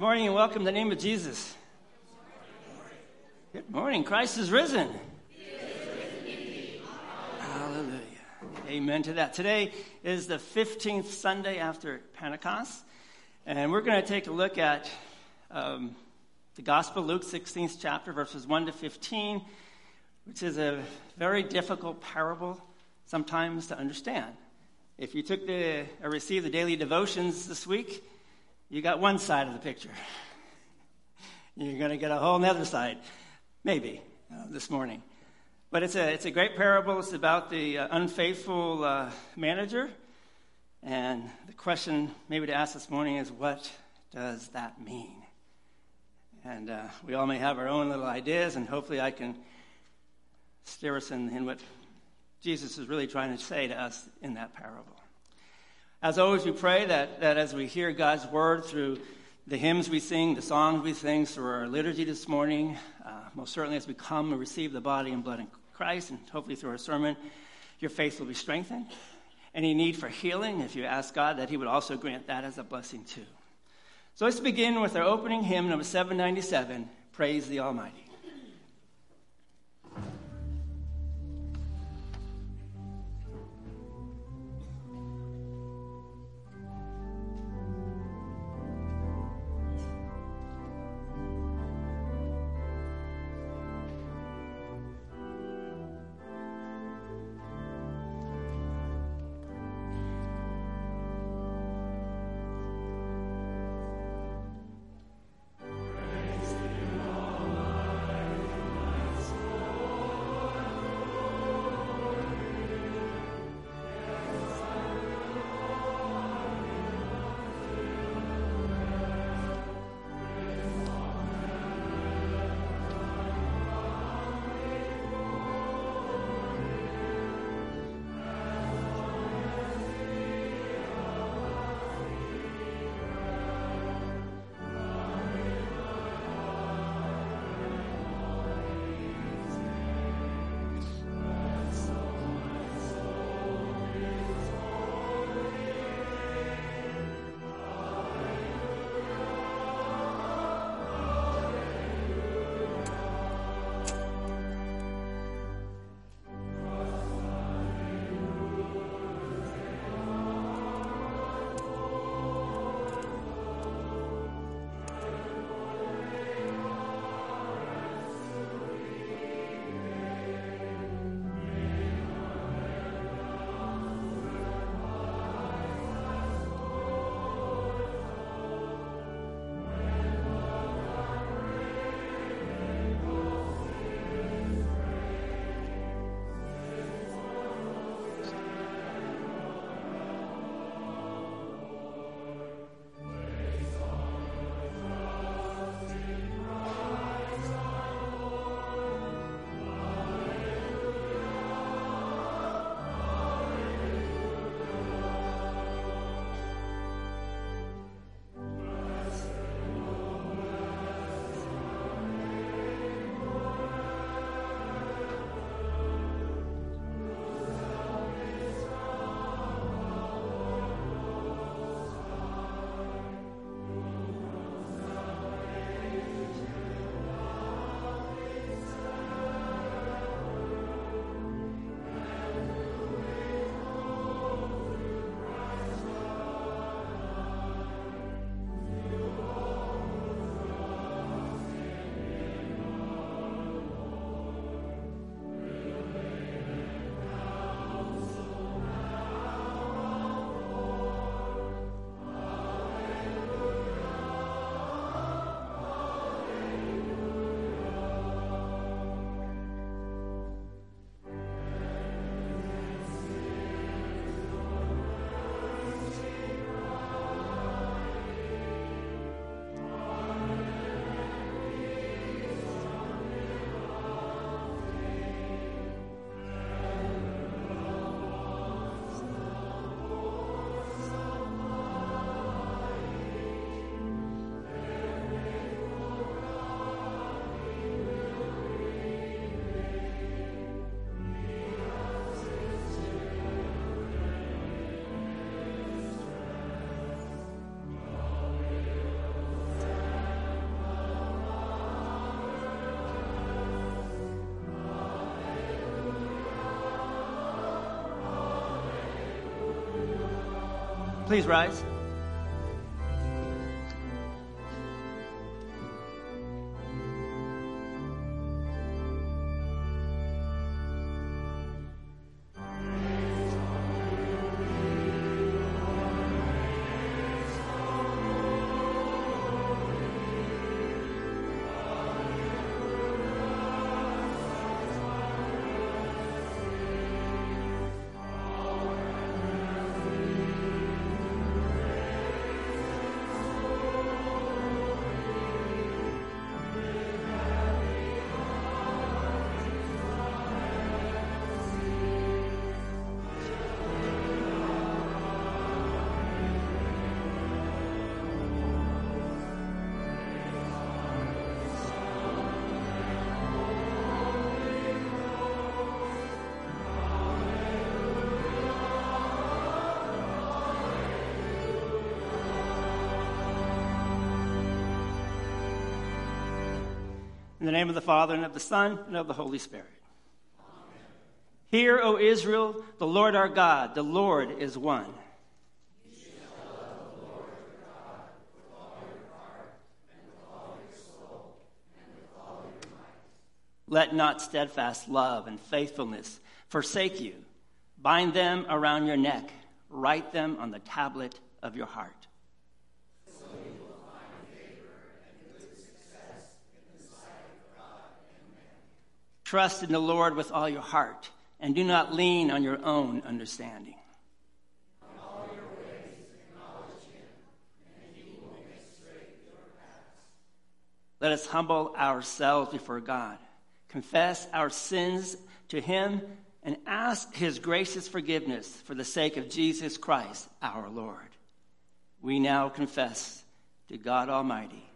Good morning and welcome in the name of Jesus. Good morning. Christ is risen. Hallelujah. Amen to that. Today is the 15th Sunday after Pentecost, and we're going to take a look at um, the Gospel, Luke 16th chapter, verses 1 to 15, which is a very difficult parable sometimes to understand. If you took the or received the daily devotions this week, you got one side of the picture. You're going to get a whole other side, maybe, uh, this morning. But it's a, it's a great parable. It's about the uh, unfaithful uh, manager. And the question maybe to ask this morning is what does that mean? And uh, we all may have our own little ideas, and hopefully I can steer us in, in what Jesus is really trying to say to us in that parable. As always, we pray that, that as we hear God's word through the hymns we sing, the songs we sing, through our liturgy this morning, uh, most certainly as we come and receive the body and blood in Christ, and hopefully through our sermon, your faith will be strengthened. Any need for healing, if you ask God, that He would also grant that as a blessing too. So let's begin with our opening hymn, number 797 Praise the Almighty. Please rise. In the name of the Father, and of the Son, and of the Holy Spirit. Amen. Hear, O Israel, the Lord our God, the Lord is one. Let not steadfast love and faithfulness forsake you. Bind them around your neck, write them on the tablet of your heart. Trust in the Lord with all your heart, and do not lean on your own understanding. Let us humble ourselves before God, confess our sins to Him, and ask His gracious forgiveness for the sake of Jesus Christ our Lord. We now confess to God Almighty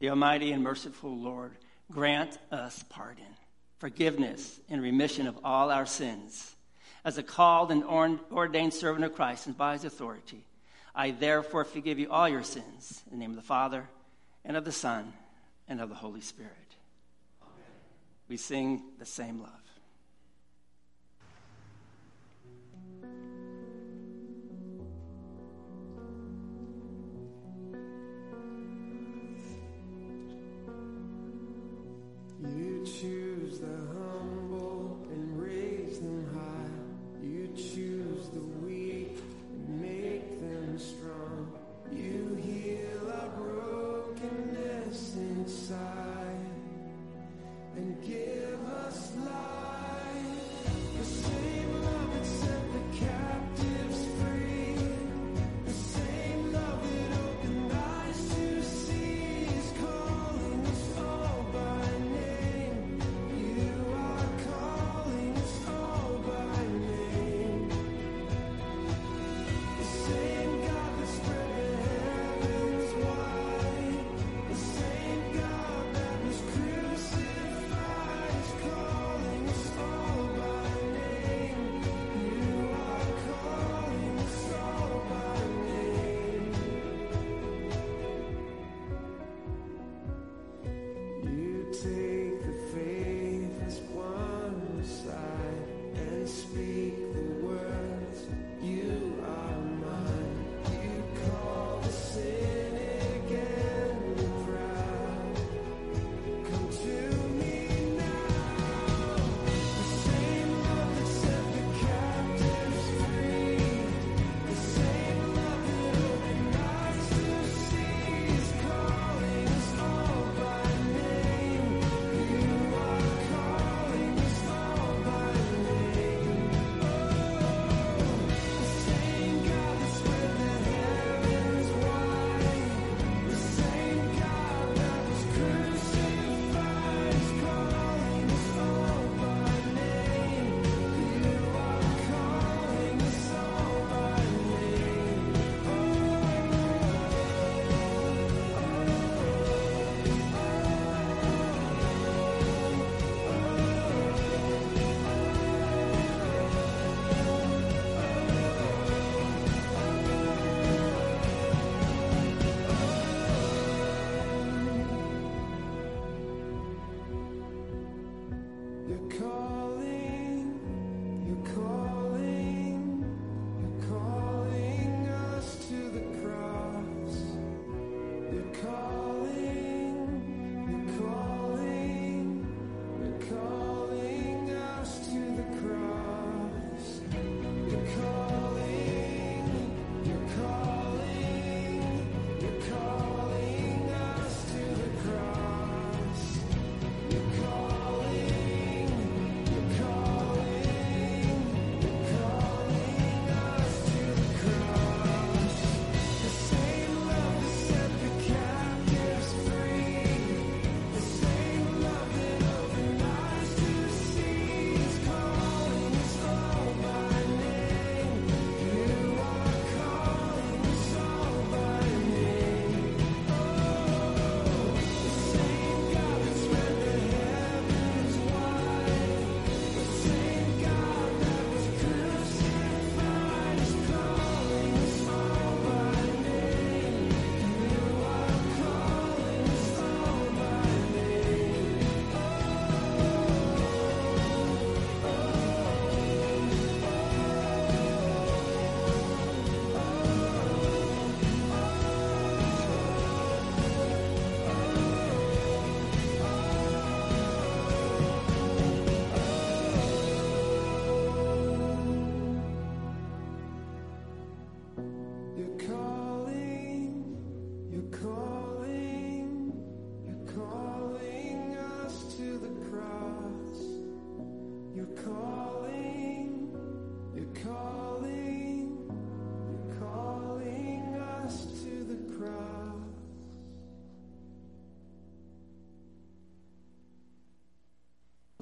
The Almighty and merciful Lord grant us pardon, forgiveness, and remission of all our sins. As a called and ordained servant of Christ and by his authority, I therefore forgive you all your sins in the name of the Father, and of the Son, and of the Holy Spirit. Amen. We sing the same love.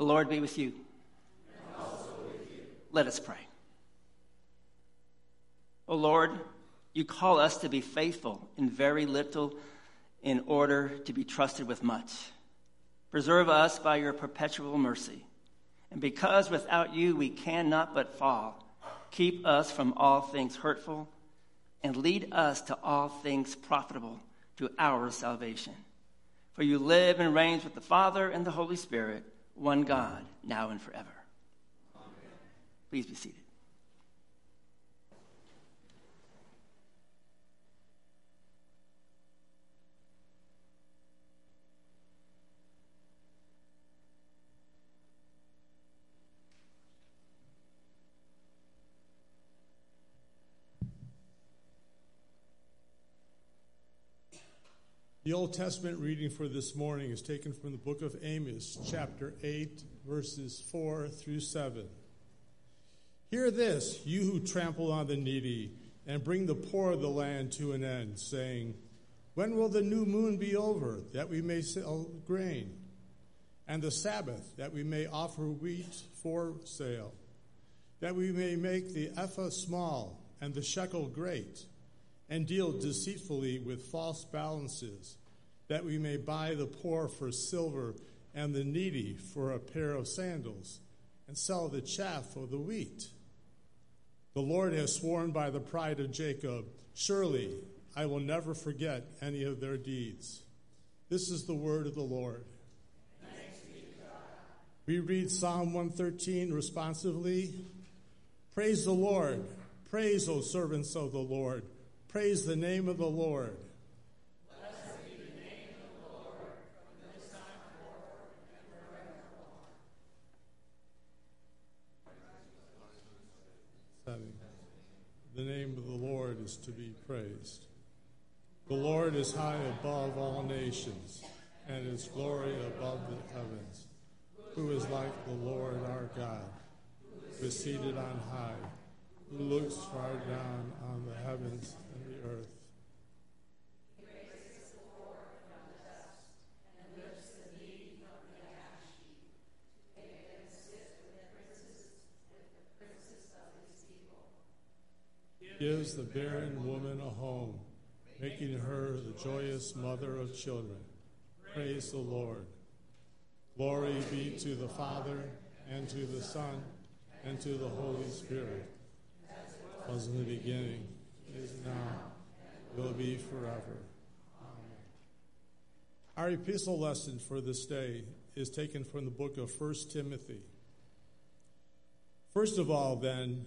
Lord be with you. Let us pray. O Lord, you call us to be faithful in very little in order to be trusted with much. Preserve us by your perpetual mercy. And because without you we cannot but fall, keep us from all things hurtful and lead us to all things profitable to our salvation. For you live and reign with the Father and the Holy Spirit one God, now and forever. Amen. Please be seated. The Old Testament reading for this morning is taken from the book of Amos, chapter 8, verses 4 through 7. Hear this, you who trample on the needy and bring the poor of the land to an end, saying, When will the new moon be over, that we may sell grain? And the Sabbath, that we may offer wheat for sale? That we may make the ephah small and the shekel great? and deal deceitfully with false balances, that we may buy the poor for silver and the needy for a pair of sandals, and sell the chaff for the wheat. The Lord has sworn by the pride of Jacob, surely I will never forget any of their deeds. This is the word of the Lord. We read Psalm 113 responsively. Praise the Lord. Praise, O servants of the Lord. Praise the name of the Lord. The name of the Lord is to be praised. The Lord is high above all nations, and his glory above the heavens. Who is like the Lord our God, who is seated on high, who looks far down on the heavens and the earth. Gives the barren woman a home, making her the joyous mother of children. Praise the Lord. Glory be to the Father, and to the Son, and to the Holy Spirit, as in the beginning, is now, will be forever. Amen. Our epistle lesson for this day is taken from the book of 1 Timothy. First of all, then,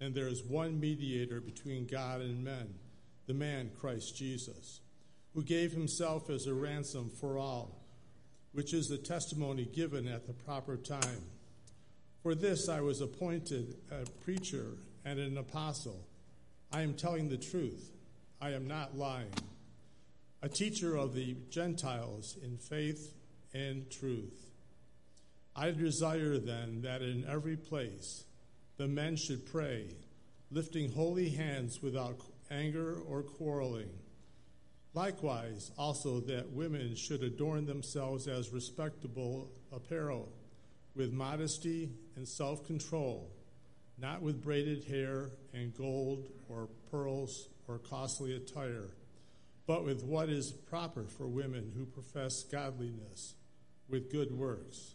and there is one mediator between God and men, the man Christ Jesus, who gave himself as a ransom for all, which is the testimony given at the proper time. For this I was appointed a preacher and an apostle. I am telling the truth. I am not lying. A teacher of the Gentiles in faith and truth. I desire then that in every place the men should pray, lifting holy hands without anger or quarreling. Likewise, also that women should adorn themselves as respectable apparel, with modesty and self control, not with braided hair and gold or pearls or costly attire, but with what is proper for women who profess godliness with good works.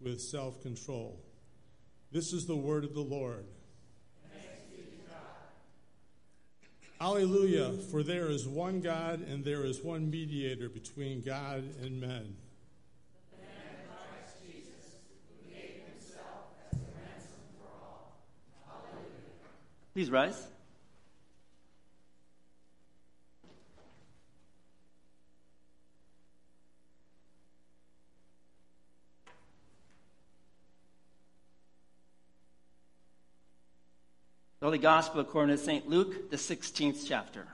with self control. This is the word of the Lord. Alleluia, for there is one God and there is one mediator between God and men. Please rise. Holy Gospel according to St. Luke, the 16th chapter.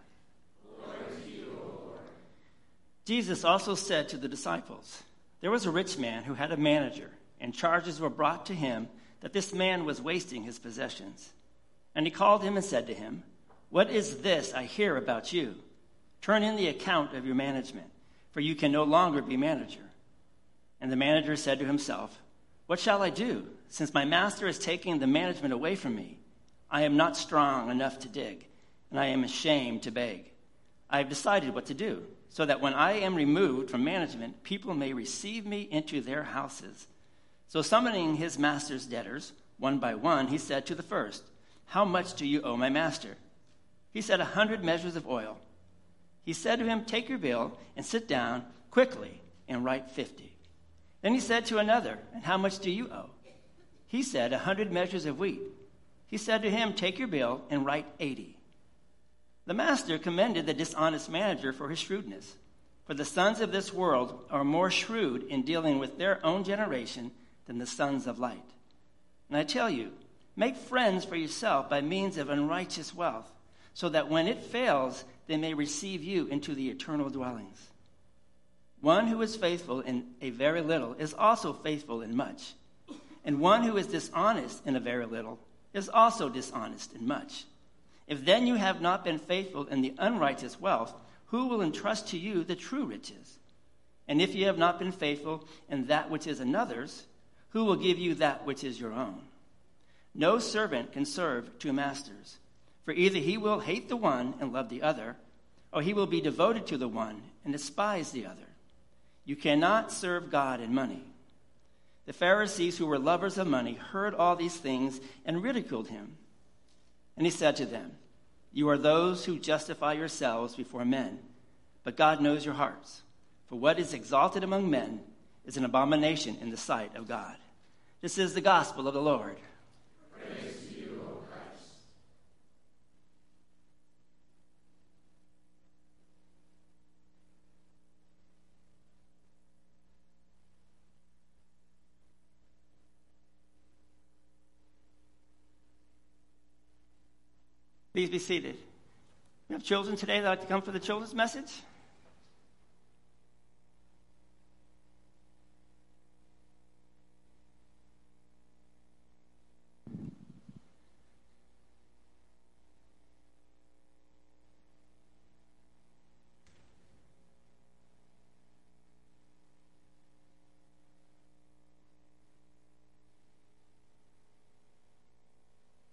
Jesus also said to the disciples, There was a rich man who had a manager, and charges were brought to him that this man was wasting his possessions. And he called him and said to him, What is this I hear about you? Turn in the account of your management, for you can no longer be manager. And the manager said to himself, What shall I do, since my master is taking the management away from me? I am not strong enough to dig, and I am ashamed to beg. I have decided what to do, so that when I am removed from management, people may receive me into their houses. So, summoning his master's debtors, one by one, he said to the first, How much do you owe my master? He said, A hundred measures of oil. He said to him, Take your bill and sit down quickly and write fifty. Then he said to another, And how much do you owe? He said, A hundred measures of wheat. He said to him, Take your bill and write 80. The master commended the dishonest manager for his shrewdness. For the sons of this world are more shrewd in dealing with their own generation than the sons of light. And I tell you, make friends for yourself by means of unrighteous wealth, so that when it fails, they may receive you into the eternal dwellings. One who is faithful in a very little is also faithful in much. And one who is dishonest in a very little is also dishonest in much. If then you have not been faithful in the unrighteous wealth, who will entrust to you the true riches? And if you have not been faithful in that which is another's, who will give you that which is your own? No servant can serve two masters, for either he will hate the one and love the other, or he will be devoted to the one and despise the other. You cannot serve God and money. The Pharisees, who were lovers of money, heard all these things and ridiculed him. And he said to them, You are those who justify yourselves before men, but God knows your hearts. For what is exalted among men is an abomination in the sight of God. This is the gospel of the Lord. Please be seated. We have children today that like to come for the children's message.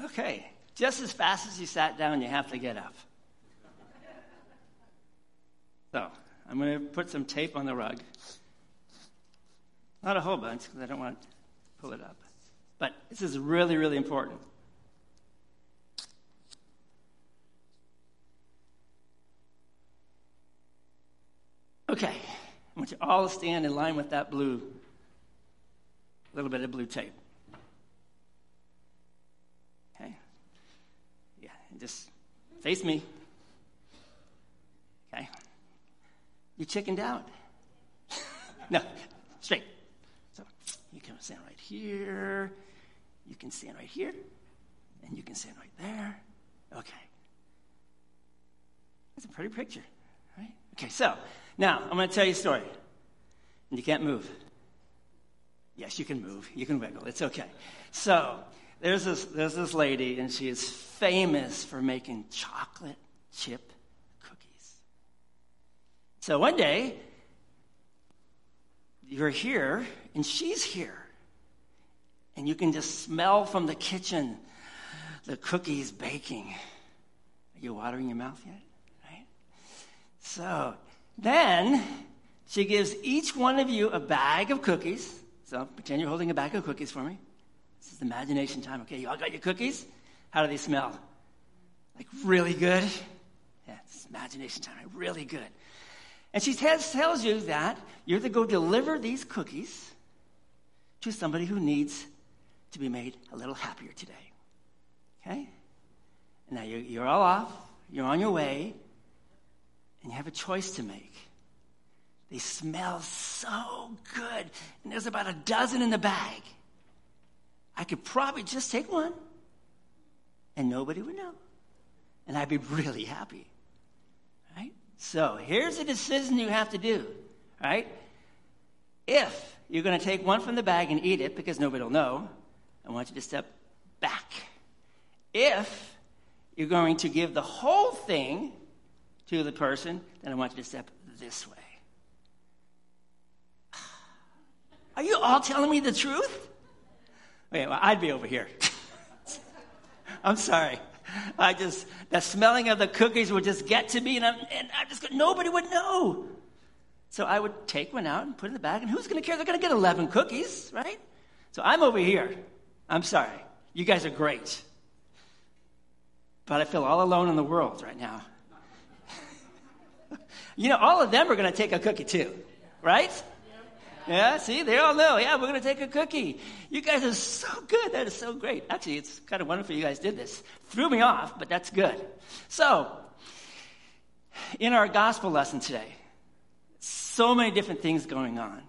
Okay. Just as fast as you sat down, you have to get up. So, I'm going to put some tape on the rug. Not a whole bunch, because I don't want to pull it up. But this is really, really important. Okay, I want you all to stand in line with that blue, little bit of blue tape. Just face me. Okay? You chickened out. no, straight. So you can stand right here. You can stand right here. And you can stand right there. Okay. That's a pretty picture, right? Okay, so now I'm going to tell you a story. And you can't move. Yes, you can move. You can wiggle. It's okay. So there's this, there's this lady, and she is famous for making chocolate chip cookies. So one day, you're here, and she's here. And you can just smell from the kitchen the cookies baking. Are you watering your mouth yet? Right? So then she gives each one of you a bag of cookies So pretend you're holding a bag of cookies for me. This is imagination time. Okay, you all got your cookies? How do they smell? Like really good? Yeah, it's imagination time. Really good. And she tells, tells you that you're to go deliver these cookies to somebody who needs to be made a little happier today. Okay? Now you're, you're all off, you're on your way, and you have a choice to make. They smell so good, and there's about a dozen in the bag. I could probably just take one, and nobody would know. And I'd be really happy. Right? So here's a decision you have to do. Right? If you're going to take one from the bag and eat it because nobody will know, I want you to step back. If you're going to give the whole thing to the person, then I want you to step this way. Are you all telling me the truth? Wait, well, I'd be over here. I'm sorry. I just, the smelling of the cookies would just get to me, and, I'm, and I'm just, nobody would know. So I would take one out and put it in the bag, and who's going to care? They're going to get 11 cookies, right? So I'm over here. I'm sorry. You guys are great. But I feel all alone in the world right now. you know, all of them are going to take a cookie too, right? Yeah, see, they all know. Yeah, we're going to take a cookie. You guys are so good. That is so great. Actually, it's kind of wonderful you guys did this. Threw me off, but that's good. So, in our gospel lesson today, so many different things going on.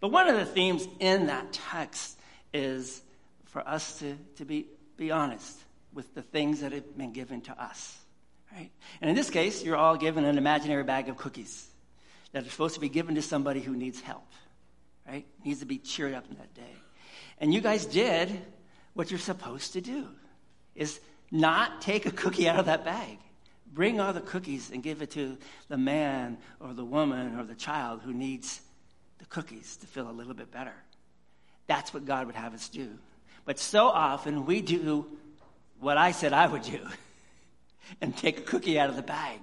But one of the themes in that text is for us to, to be, be honest with the things that have been given to us. Right? And in this case, you're all given an imaginary bag of cookies that are supposed to be given to somebody who needs help, right? Needs to be cheered up in that day. And you guys did what you're supposed to do is not take a cookie out of that bag. Bring all the cookies and give it to the man or the woman or the child who needs the cookies to feel a little bit better. That's what God would have us do. But so often we do what I said I would do and take a cookie out of the bag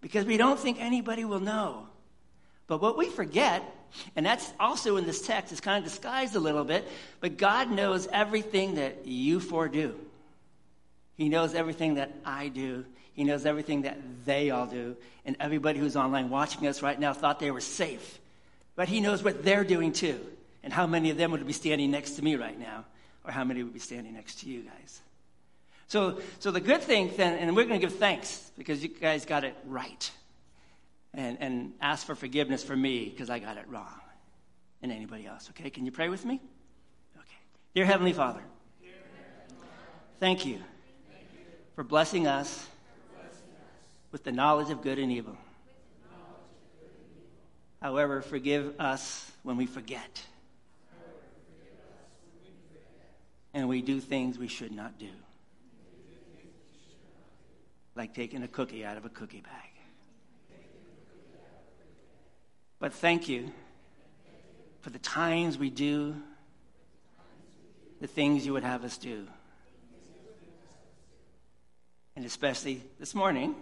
because we don't think anybody will know. But what we forget, and that's also in this text, is kind of disguised a little bit, but God knows everything that you four do. He knows everything that I do. He knows everything that they all do. And everybody who's online watching us right now thought they were safe. But He knows what they're doing too. And how many of them would be standing next to me right now, or how many would be standing next to you guys. So, so the good thing then, and we're going to give thanks because you guys got it right. And, and ask for forgiveness for me because I got it wrong. And anybody else, okay? Can you pray with me? Okay. Dear Heavenly Father, thank you for blessing us with the knowledge of good and evil. However, forgive us when we forget. And we do things we should not do like taking a cookie out of a cookie bag. But thank you for the times we do the things you would have us do. And especially this morning,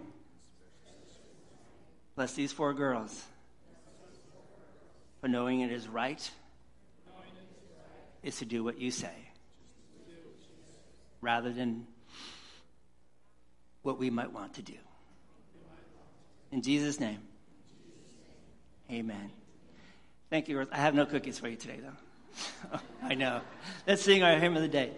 bless these four girls for knowing it is right is to do what you say rather than what we might want to do. In Jesus' name, amen. Thank you. I have no cookies for you today, though. I know. Let's sing our hymn of the day.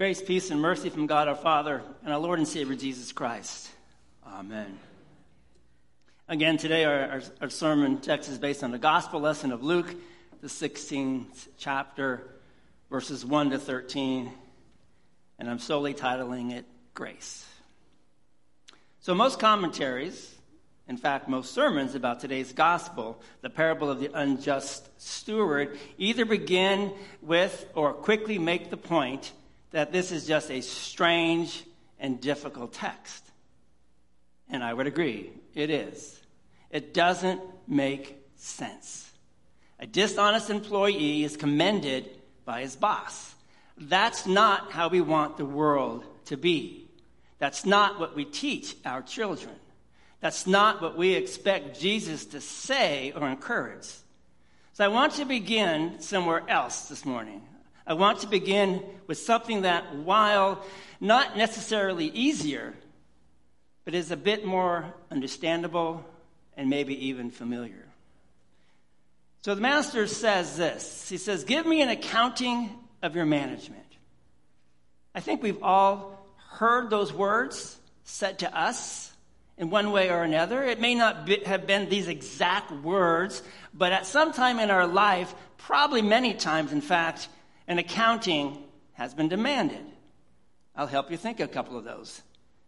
Grace, peace, and mercy from God our Father and our Lord and Savior Jesus Christ. Amen. Again, today our, our, our, sermon text is based on the gospel lesson of Luke, the 16th chapter, verses 1 to 13, and I'm solely titling it Grace. So, most commentaries, in fact, most sermons about today's gospel, the parable of the unjust steward, either begin with or quickly make the point that this is just a strange and difficult text. And I would agree, it is. It doesn't make sense. A dishonest employee is commended by his boss. That's not how we want the world to be. That's not what we teach our children. That's not what we expect Jesus to say or encourage. So I want to begin somewhere else this morning. I want to begin with something that, while not necessarily easier, but is a bit more understandable and maybe even familiar. So the master says this He says, Give me an accounting of your management. I think we've all heard those words said to us in one way or another. It may not be, have been these exact words, but at some time in our life, probably many times, in fact, and accounting has been demanded. I'll help you think of a couple of those.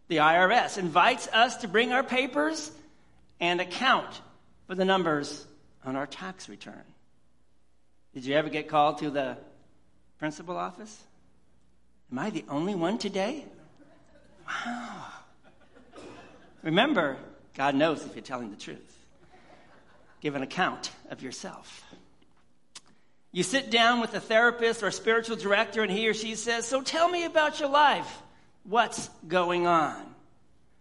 The IRS invites us to bring our papers and account for the numbers on our tax return. Did you ever get called to the principal office? Am I the only one today? Wow. Remember, God knows if you're telling the truth. Give an account of yourself. You sit down with a therapist or a spiritual director, and he or she says, So tell me about your life. What's going on?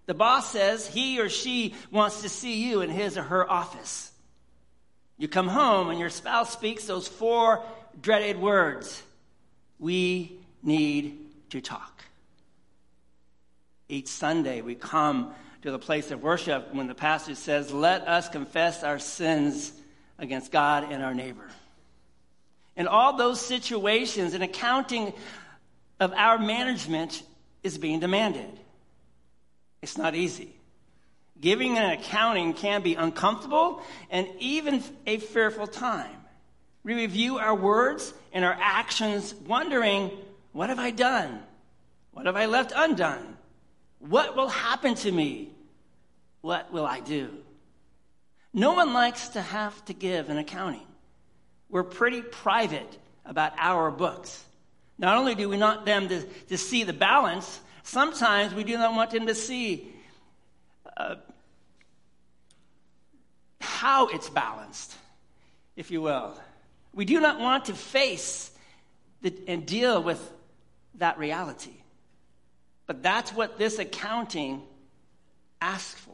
The boss says he or she wants to see you in his or her office. You come home, and your spouse speaks those four dreaded words We need to talk. Each Sunday, we come to the place of worship when the pastor says, Let us confess our sins against God and our neighbor. In all those situations, an accounting of our management is being demanded. It's not easy. Giving an accounting can be uncomfortable and even a fearful time. We review our words and our actions, wondering, what have I done? What have I left undone? What will happen to me? What will I do? No one likes to have to give an accounting we're pretty private about our books. Not only do we want them to, to see the balance, sometimes we do not want them to see uh, how it's balanced, if you will. We do not want to face the, and deal with that reality. But that's what this accounting asks for.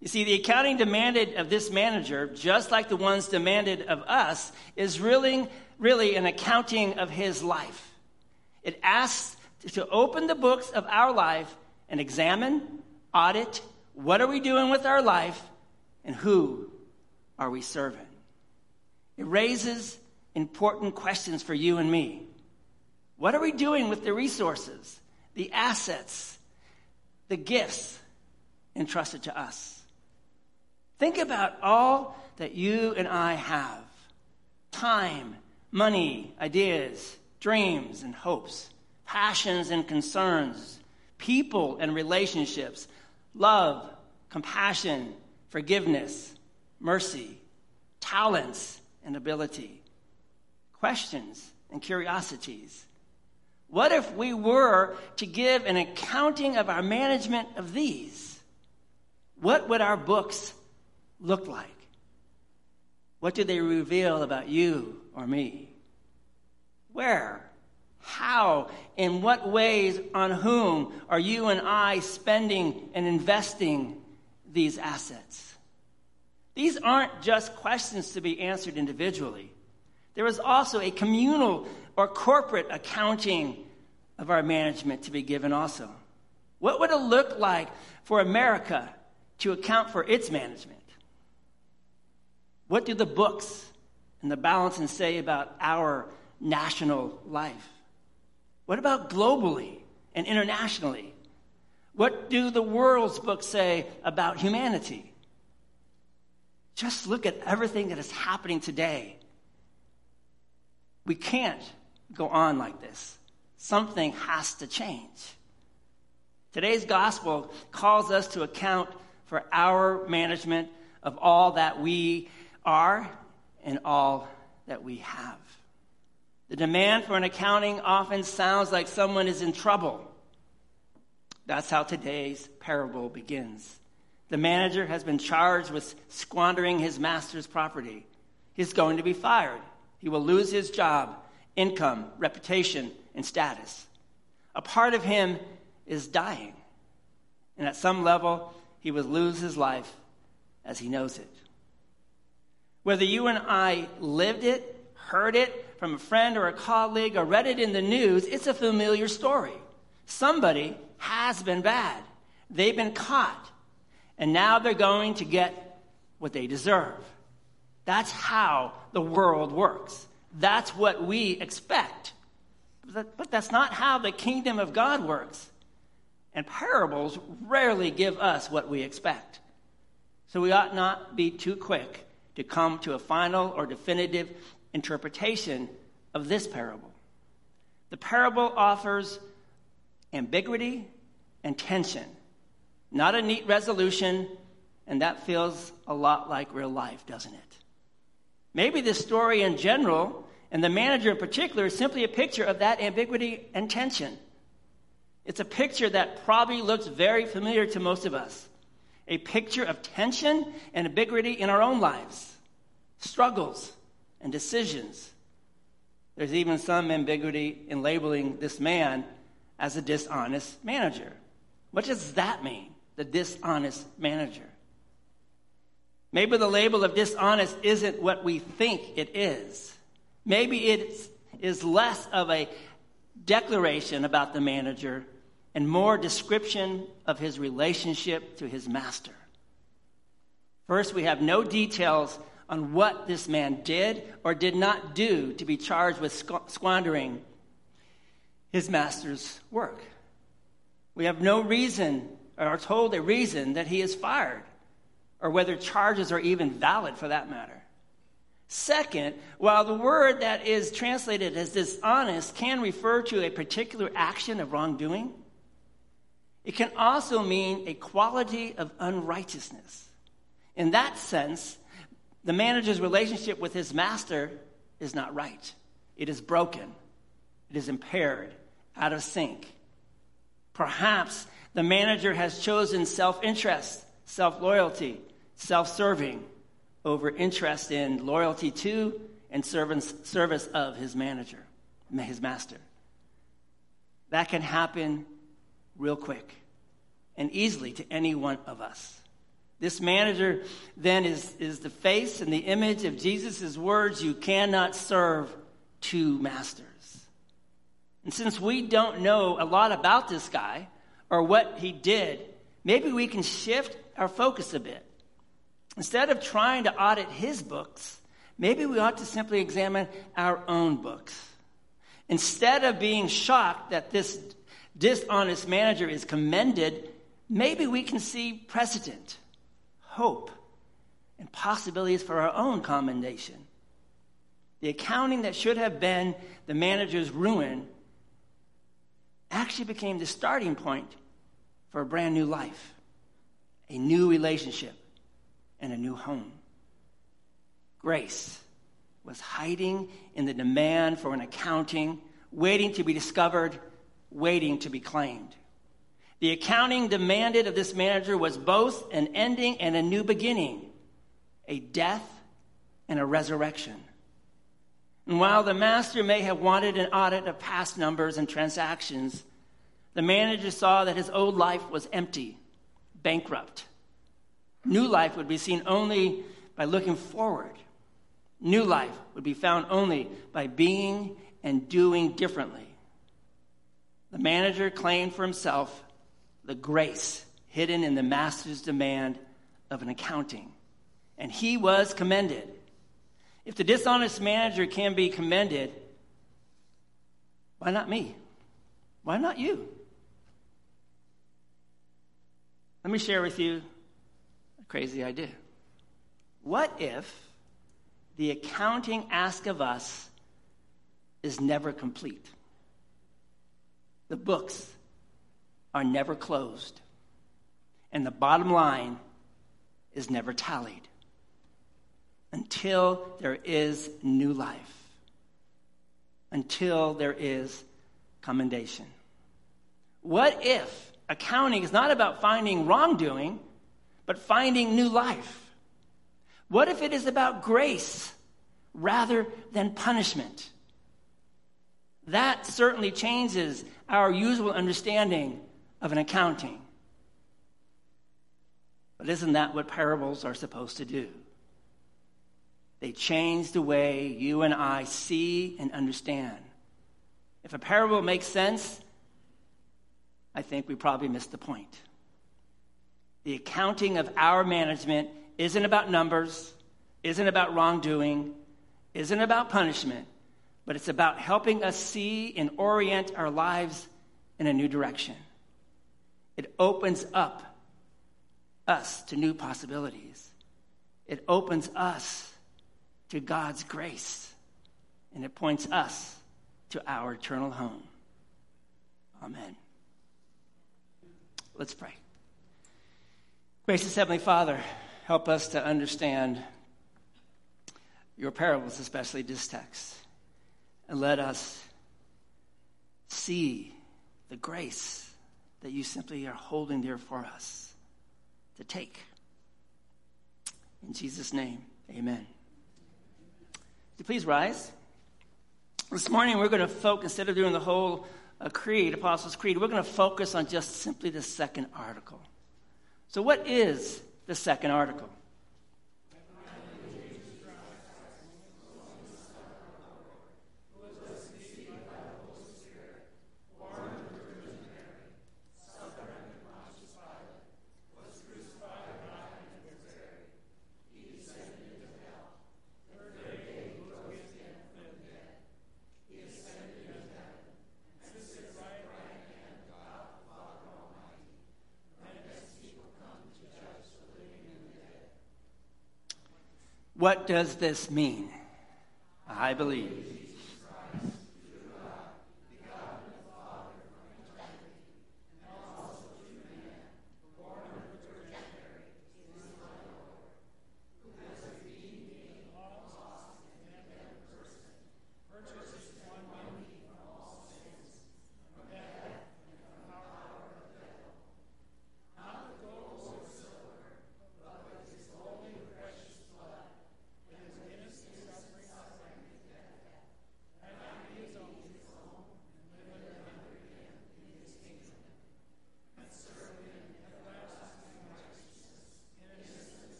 You see, the accounting demanded of this manager, just like the ones demanded of us, is really, really an accounting of his life. It asks to open the books of our life and examine, audit, what are we doing with our life and who are we serving? It raises important questions for you and me. What are we doing with the resources, the assets, the gifts entrusted to us? Think about all that you and I have time, money, ideas, dreams, and hopes, passions and concerns, people and relationships, love, compassion, forgiveness, mercy, talents, and ability, questions and curiosities. What if we were to give an accounting of our management of these? What would our books look like? What do they reveal about you or me? Where? How? In what ways? On whom are you and I spending and investing these assets? These aren't just questions to be answered individually. There is also a communal or corporate accounting of our management to be given also. What would it look like for America to account for its management? What do the books and the Balancing say about our national life? What about globally and internationally? What do the world's books say about humanity? Just look at everything that is happening today. We can't go on like this. Something has to change. Today's gospel calls us to account for our management of all that we are and all that we have. The demand for an accounting often sounds like someone is in trouble. That's how today's parable begins. The manager has been charged with squandering his master's property. He's going to be fired. He will lose his job, income, reputation, and status. A part of him is dying. And at some level, he will lose his life as he knows it. Whether you and I lived it, heard it from a friend or a colleague, or read it in the news, it's a familiar story. Somebody has been bad. They've been caught. And now they're going to get what they deserve. That's how the world works. That's what we expect. But that's not how the kingdom of God works. And parables rarely give us what we expect. So we ought not be too quick to come to a final or definitive interpretation of this parable. The parable offers ambiguity and tension, not a neat resolution, and that feels a lot like real life, doesn't it? Maybe this story in general, and the manager in particular, is simply a picture of that ambiguity and tension. It's a picture that probably looks very familiar to most of us a picture of tension and ambiguity in our own lives, struggles and decisions. There's even some ambiguity in labeling this man as a dishonest manager. What does that mean, the dishonest manager? Maybe the label of dishonest isn't what we think it is. Maybe it is less of a declaration about the manager and more description of his relationship to his master. First, we have no details on what this man did or did not do to be charged with squandering his master's work. We have no reason or are told a reason that he is fired or whether charges are even valid for that matter. Second, while the word that is translated as dishonest can refer to a particular action of wrongdoing, it can also mean a quality of unrighteousness. In that sense, the manager's relationship with his master is not right. It is broken. It is impaired, out of sync. Perhaps the manager has chosen self interest, self loyalty, self serving over interest in loyalty to and service of his manager, his master. That can happen real quick and easily to any one of us. This manager then is, is the face and the image of Jesus' words you cannot serve two masters. And since we don't know a lot about this guy or what he did, maybe we can shift our focus a bit. Instead of trying to audit his books, maybe we ought to simply examine our own books. Instead of being shocked that this dishonest manager is commended, maybe we can see precedent, hope, and possibilities for our own commendation. The accounting that should have been the manager's ruin actually became the starting point for a brand new life, a new relationship, and a new home. Grace was hiding in the demand for an accounting, waiting to be discovered, waiting to be claimed. The accounting demanded of this manager was both an ending and a new beginning, a death and a resurrection. And while the master may have wanted an audit of past numbers and transactions, the manager saw that his old life was empty, bankrupt. New life would be seen only by looking forward. New life would be found only by being and doing differently. The manager claimed for himself the grace hidden in the master's demand of an accounting, and he was commended. If the dishonest manager can be commended, why not me? Why not you? Let me share with you a crazy idea. What if the accounting ask of us is never complete? The books are never closed, and the bottom line is never tallied until there is new life, until there is commendation. What if accounting is not about finding wrongdoing, but finding new life? What if it is about grace rather than punishment? That certainly changes our usual understanding of an accounting. But isn't that what parables are supposed to do? They change the way you and I see and understand. If a parable makes sense, I think we probably missed the point. The accounting of our management isn't about numbers, isn't about wrongdoing, isn't about punishment, but it's about helping us see and orient our lives in a new direction. It opens up us to new possibilities. It opens us to God's grace, and it points us to our eternal home. Amen. Let's pray. Gracious Heavenly Father, help us to understand your parables, especially this text, and let us see the grace that you simply are holding there for us to take. In Jesus' name, amen. you please rise? This morning we're going to focus, instead of doing the whole a creed, Apostles' Creed, we're going to focus on just simply the second article. So, what is the second article? What does this mean? I believe.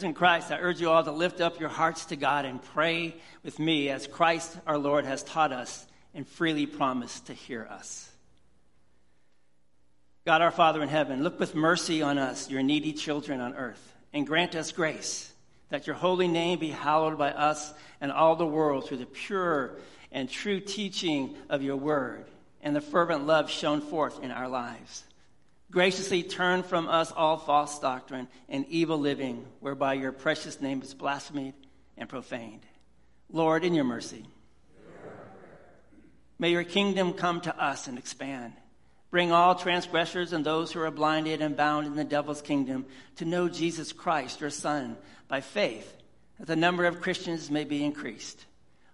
Friends in Christ, I urge you all to lift up your hearts to God and pray with me as Christ our Lord has taught us and freely promised to hear us. God our Father in heaven, look with mercy on us, your needy children on earth, and grant us grace that your holy name be hallowed by us and all the world through the pure and true teaching of your word and the fervent love shown forth in our lives. Graciously turn from us all false doctrine and evil living, whereby your precious name is blasphemed and profaned. Lord, in your mercy, may your kingdom come to us and expand. Bring all transgressors and those who are blinded and bound in the devil's kingdom to know Jesus Christ, your Son, by faith, that the number of Christians may be increased.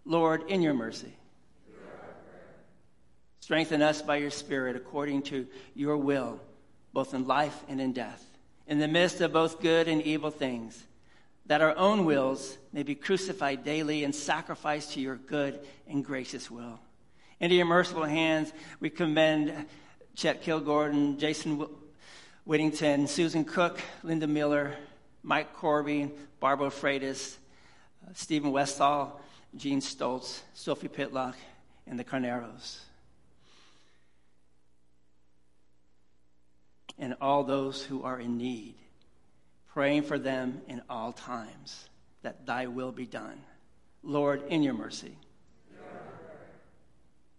Lord, in your mercy. Strengthen us by your Spirit according to your will, both in life and in death, in the midst of both good and evil things, that our own wills may be crucified daily and sacrificed to your good and gracious will. Into your merciful hands we commend Chet Kilgordon, Jason Whittington, Susan Cook, Linda Miller, Mike Corby, Barbara Freitas, uh, Stephen Westall, Gene Stoltz, Sophie Pitlock, and the Carneros. And all those who are in need, praying for them in all times, that thy will be done. Lord, in your mercy,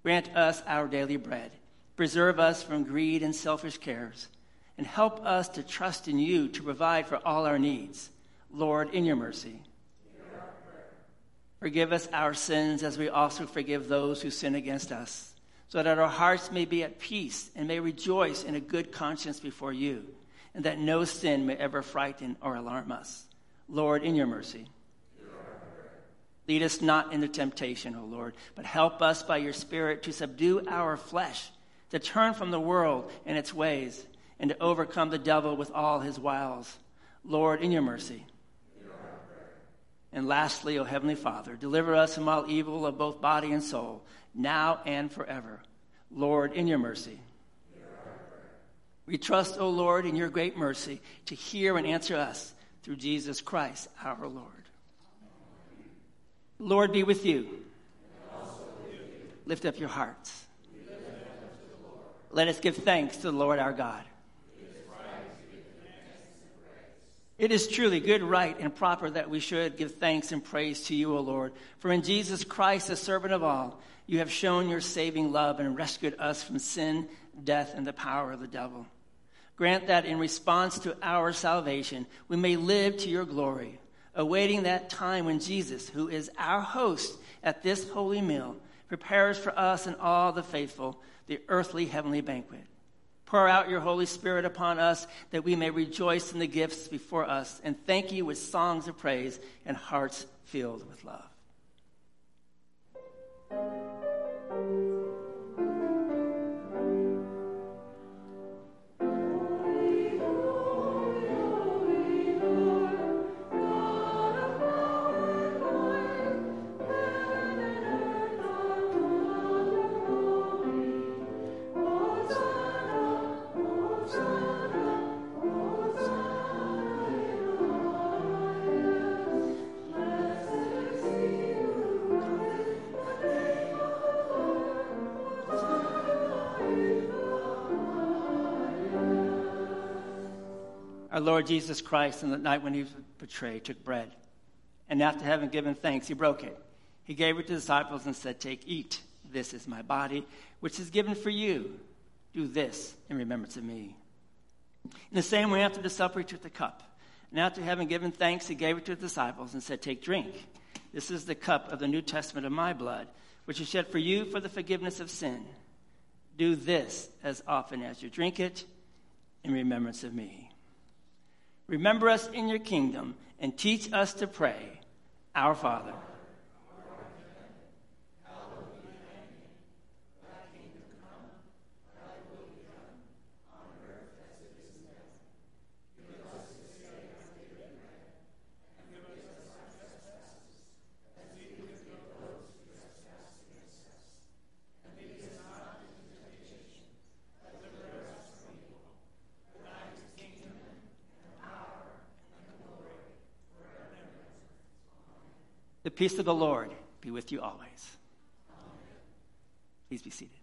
grant us our daily bread. Preserve us from greed and selfish cares, and help us to trust in you to provide for all our needs. Lord, in your mercy. Forgive us our sins as we also forgive those who sin against us, so that our hearts may be at peace and may rejoice in a good conscience before you, and that no sin may ever frighten or alarm us. Lord, in your mercy. Lead us not into temptation, O Lord, but help us by your Spirit to subdue our flesh, to turn from the world and its ways, and to overcome the devil with all his wiles. Lord, in your mercy. And lastly, O Heavenly Father, deliver us from all evil of both body and soul, now and forever. Lord, in your mercy. We trust, O Lord, in your great mercy to hear and answer us through Jesus Christ our Lord. Lord be with you. Lift up your hearts. Let us give thanks to the Lord our God. It is truly good, right, and proper that we should give thanks and praise to you, O Lord. For in Jesus Christ, the servant of all, you have shown your saving love and rescued us from sin, death, and the power of the devil. Grant that in response to our salvation, we may live to your glory, awaiting that time when Jesus, who is our host at this holy meal, prepares for us and all the faithful the earthly heavenly banquet. Pour out your Holy Spirit upon us that we may rejoice in the gifts before us and thank you with songs of praise and hearts filled with love. Thank you. Our Lord Jesus Christ, on the night when he was betrayed, took bread. And after having given thanks, he broke it. He gave it to the disciples and said, Take, eat. This is my body, which is given for you. Do this in remembrance of me. In the same way, after the supper, he took the cup. And after having given thanks, he gave it to the disciples and said, Take, drink. This is the cup of the New Testament of my blood, which is shed for you for the forgiveness of sin. Do this as often as you drink it in remembrance of me. Remember us in your kingdom and teach us to pray, Our Father peace of the Lord be with you always. Please be seated.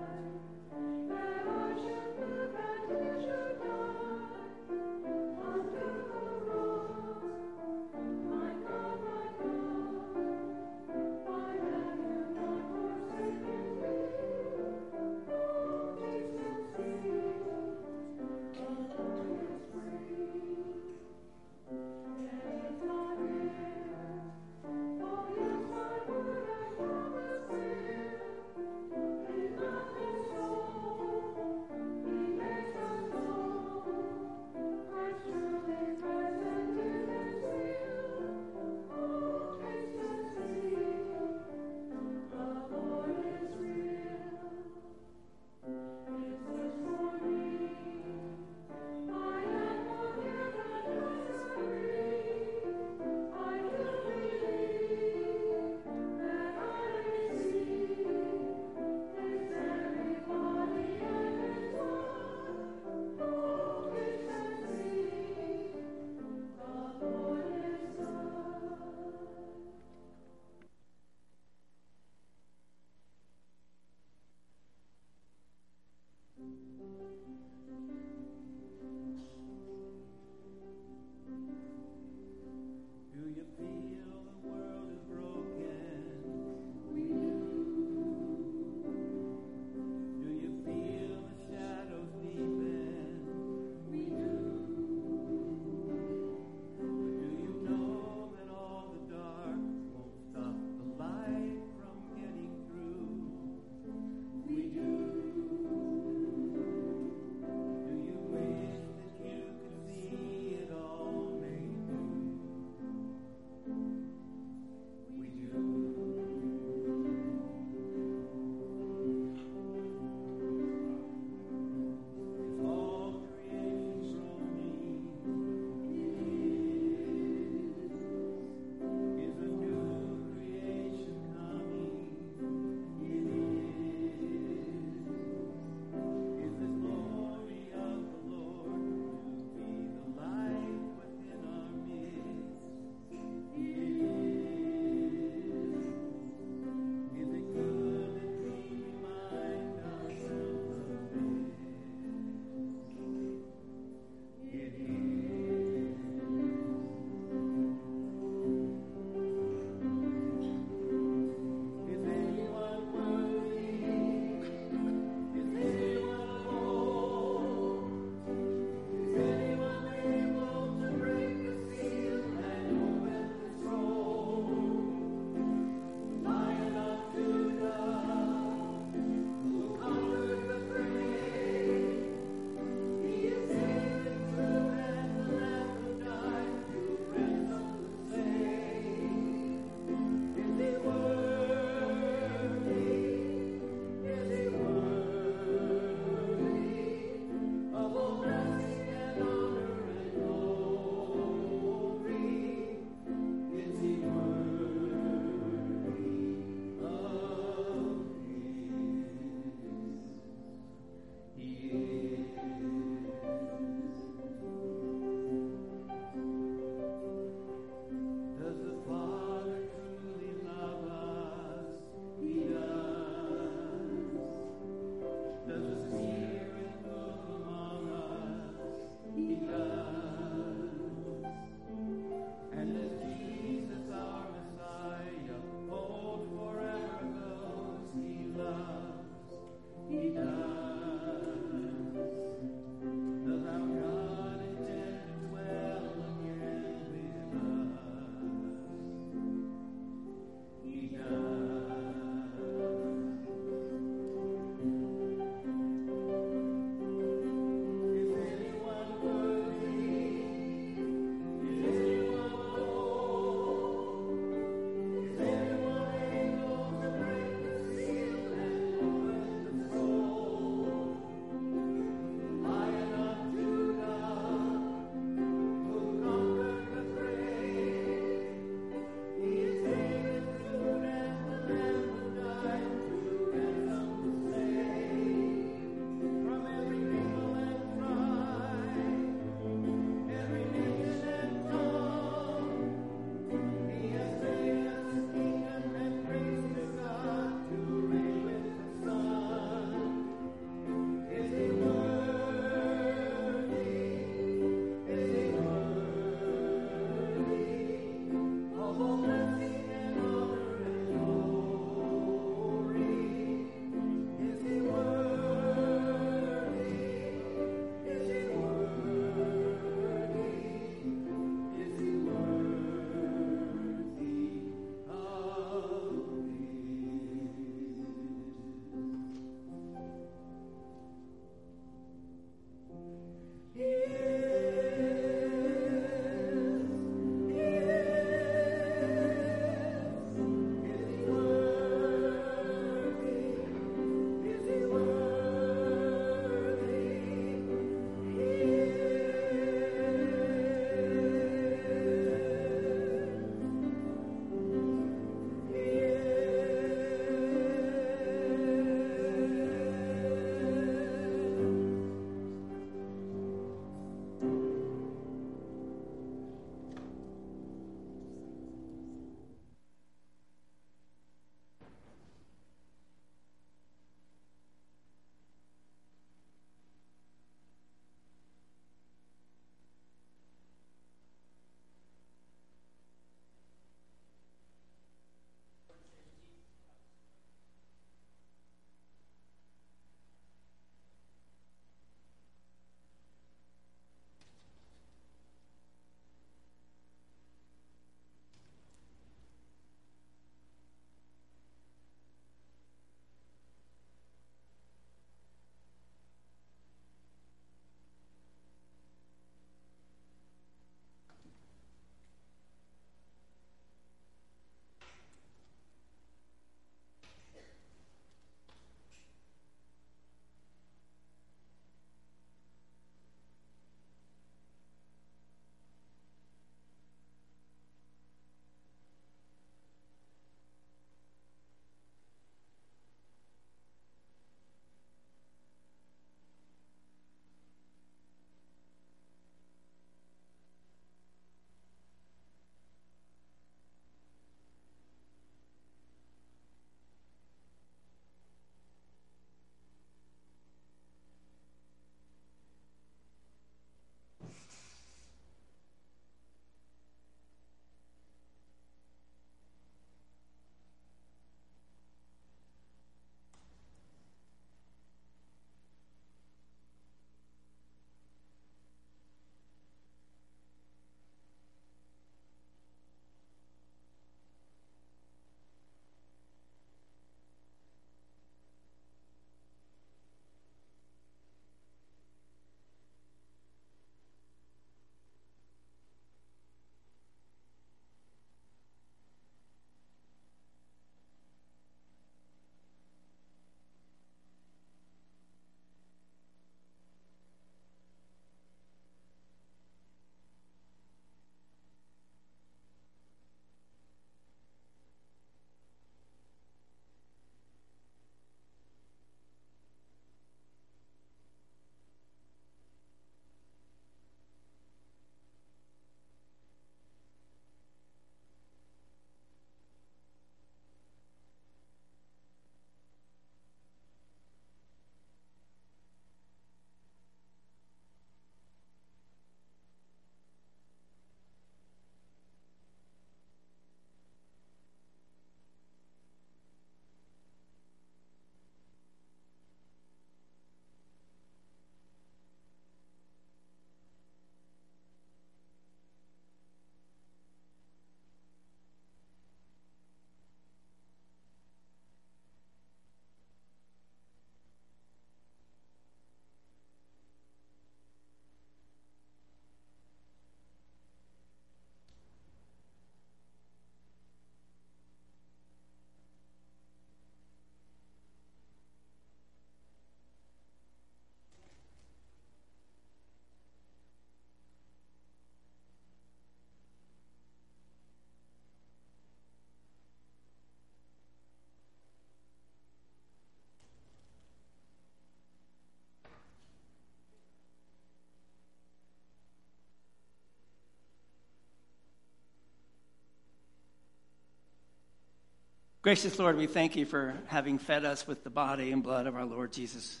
Gracious Lord, we thank you for having fed us with the body and blood of our Lord Jesus.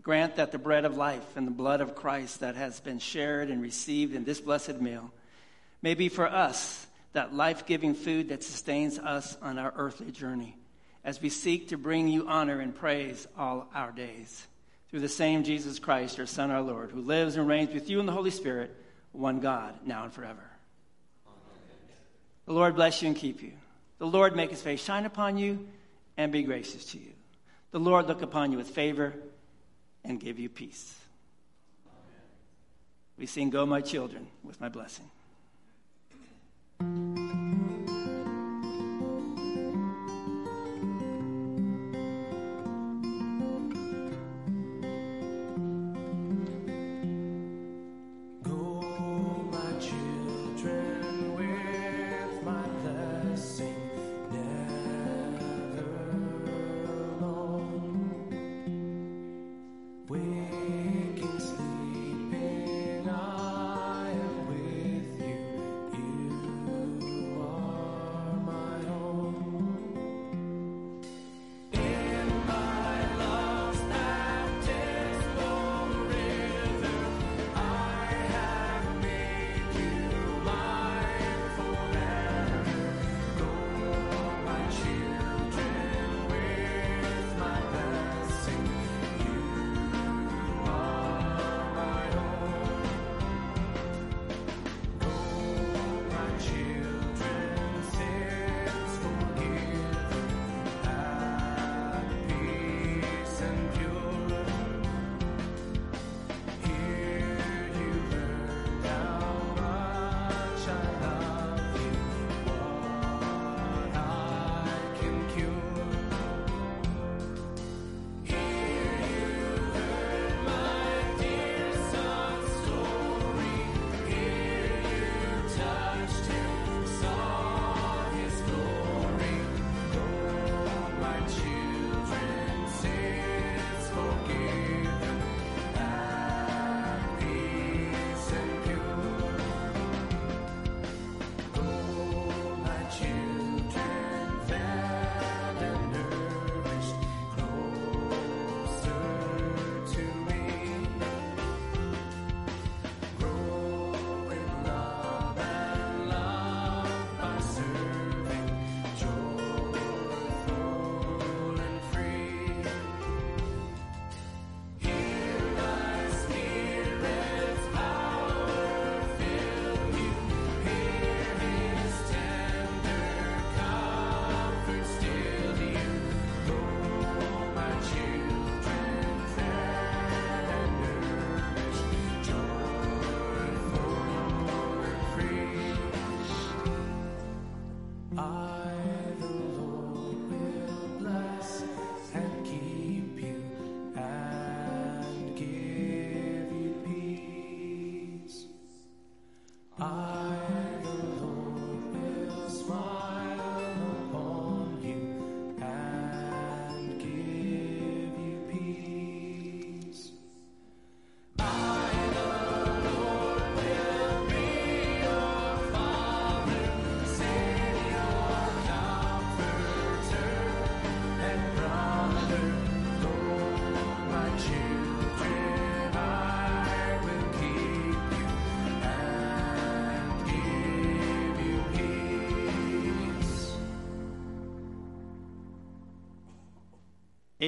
Grant that the bread of life and the blood of Christ that has been shared and received in this blessed meal may be for us that life giving food that sustains us on our earthly journey as we seek to bring you honor and praise all our days. Through the same Jesus Christ, your Son, our Lord, who lives and reigns with you in the Holy Spirit, one God, now and forever. Amen. The Lord bless you and keep you. The Lord make his face shine upon you and be gracious to you. The Lord look upon you with favor and give you peace. We sing, Go, my children, with my blessing.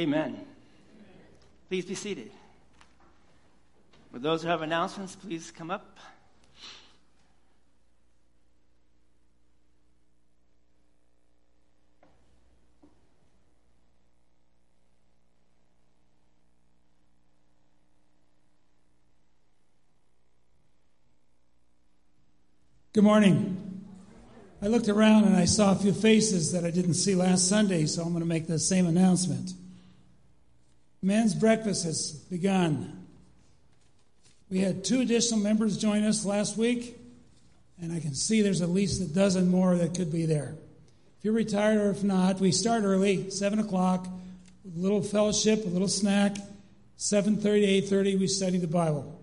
Amen. Please be seated. For those who have announcements, please come up. Good morning. I looked around and I saw a few faces that I didn't see last Sunday, so I'm going to make the same announcement. Men's breakfast has begun. We had two additional members join us last week, and I can see there's at least a dozen more that could be there. If you're retired or if not, we start early, 7 o'clock, with a little fellowship, a little snack. 7.30 to 8.30, we study the Bible.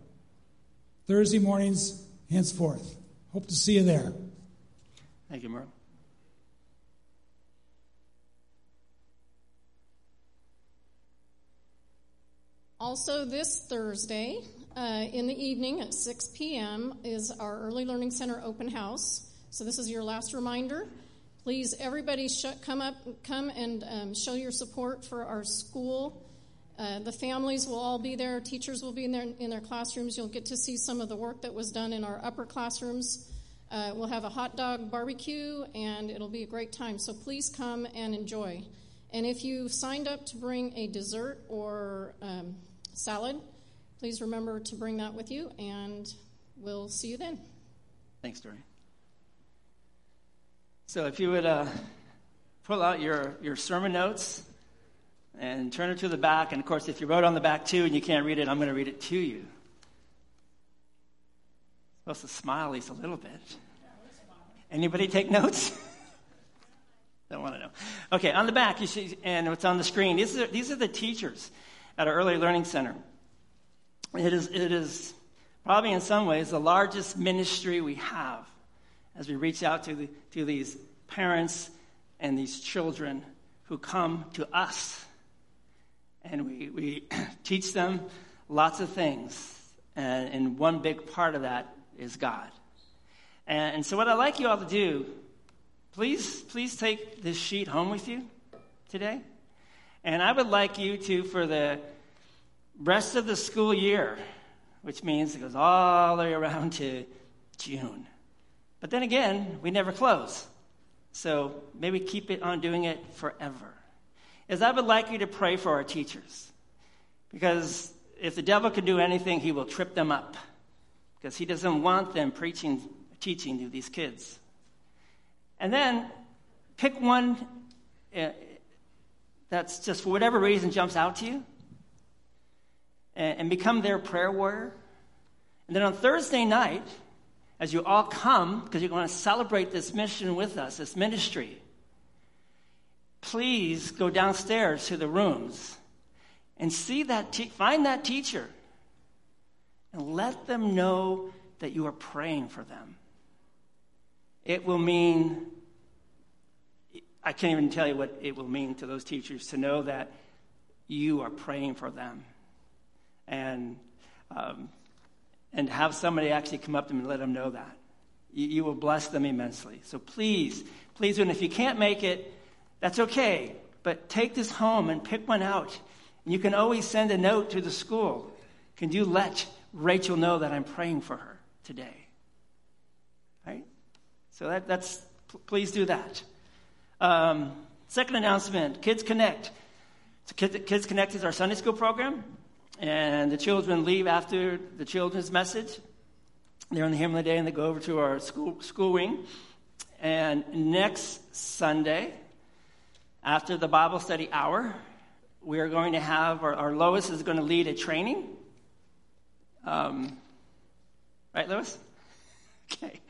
Thursday mornings, henceforth. Hope to see you there. Thank you, Merle. Also, this Thursday uh, in the evening at 6 p.m. is our Early Learning Center open house. So, this is your last reminder. Please, everybody, sh- come up, come and um, show your support for our school. Uh, the families will all be there. Teachers will be in their in their classrooms. You'll get to see some of the work that was done in our upper classrooms. Uh, we'll have a hot dog barbecue, and it'll be a great time. So please come and enjoy. And if you signed up to bring a dessert or um, salad, please remember to bring that with you, and we'll see you then. Thanks, Dory. So if you would uh, pull out your, your sermon notes and turn it to the back, and of course, if you wrote on the back too and you can't read it, I'm going to read it to you. Supposed to smile at least a little bit. Anybody take notes? Don't want to know. Okay, on the back, you see, and what's on the screen. These are, these are the teachers at our Early Learning Center. It is, it is probably in some ways the largest ministry we have as we reach out to, the, to these parents and these children who come to us. And we, we teach them lots of things. And, and one big part of that is God. And, and so, what I'd like you all to do, please, please take this sheet home with you today. And I would like you to, for the rest of the school year, which means it goes all the way around to June. But then again, we never close. So maybe keep it on doing it forever. Is I would like you to pray for our teachers. Because if the devil can do anything, he will trip them up. Because he doesn't want them preaching, teaching to these kids. And then pick one eh, that's just for whatever reason jumps out to you and, and become their prayer warrior. And then on Thursday night, as you all come, because you're going to celebrate this mission with us, this ministry, please go downstairs to the rooms and see that, te- find that teacher and let them know that you are praying for them. It will mean, I can't even tell you what it will mean to those teachers to know that you are praying for them. And, um, and have somebody actually come up to them and let them know that. You, you will bless them immensely. So please, please, and if you can't make it, that's okay. But take this home and pick one out. And you can always send a note to the school. Can you let Rachel know that I'm praying for her today? Right? So that, that's, please do that. Um, second announcement Kids Connect. So Kids, Connect is our Sunday school program, and the children leave after the children's message. They're on the Hymn of the Day, and they go over to our school, school wing. And next Sunday, after the Bible study hour, we are going to have, our, our Lois is going to lead a training. Um, right, Lois? Okay,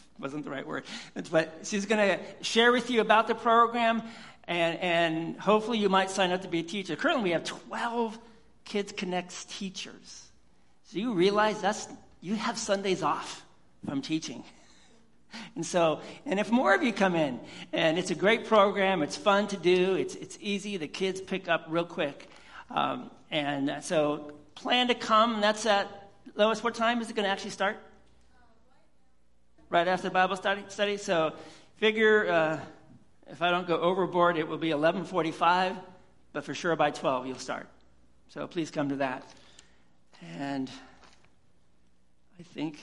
wasn't the right word. But she's going to share with you about the program, and, and hopefully you might sign up to be a teacher. Currently, we have 12 Kids Connects teachers. So you realize that's, you have Sundays off from teaching. And so, and if more of you come in, and it's a great program, it's fun to do, it's, it's easy, the kids pick up real quick. Um, and so, plan to come. That's at, Lois, what time is it going to actually start? Right after Bible study. study. So, figure uh, if I don't go overboard, it will be 11:45, but for sure by 12 you'll start. So please come to that. And I think,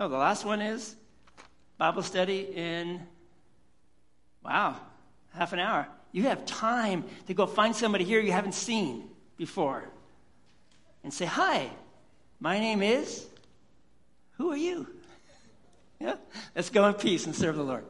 oh, the last one is Bible study in, wow, half an hour. You have time to go find somebody here you haven't seen before and say, Hi, my name is, who are you? Yeah? Let's go in peace and serve the Lord.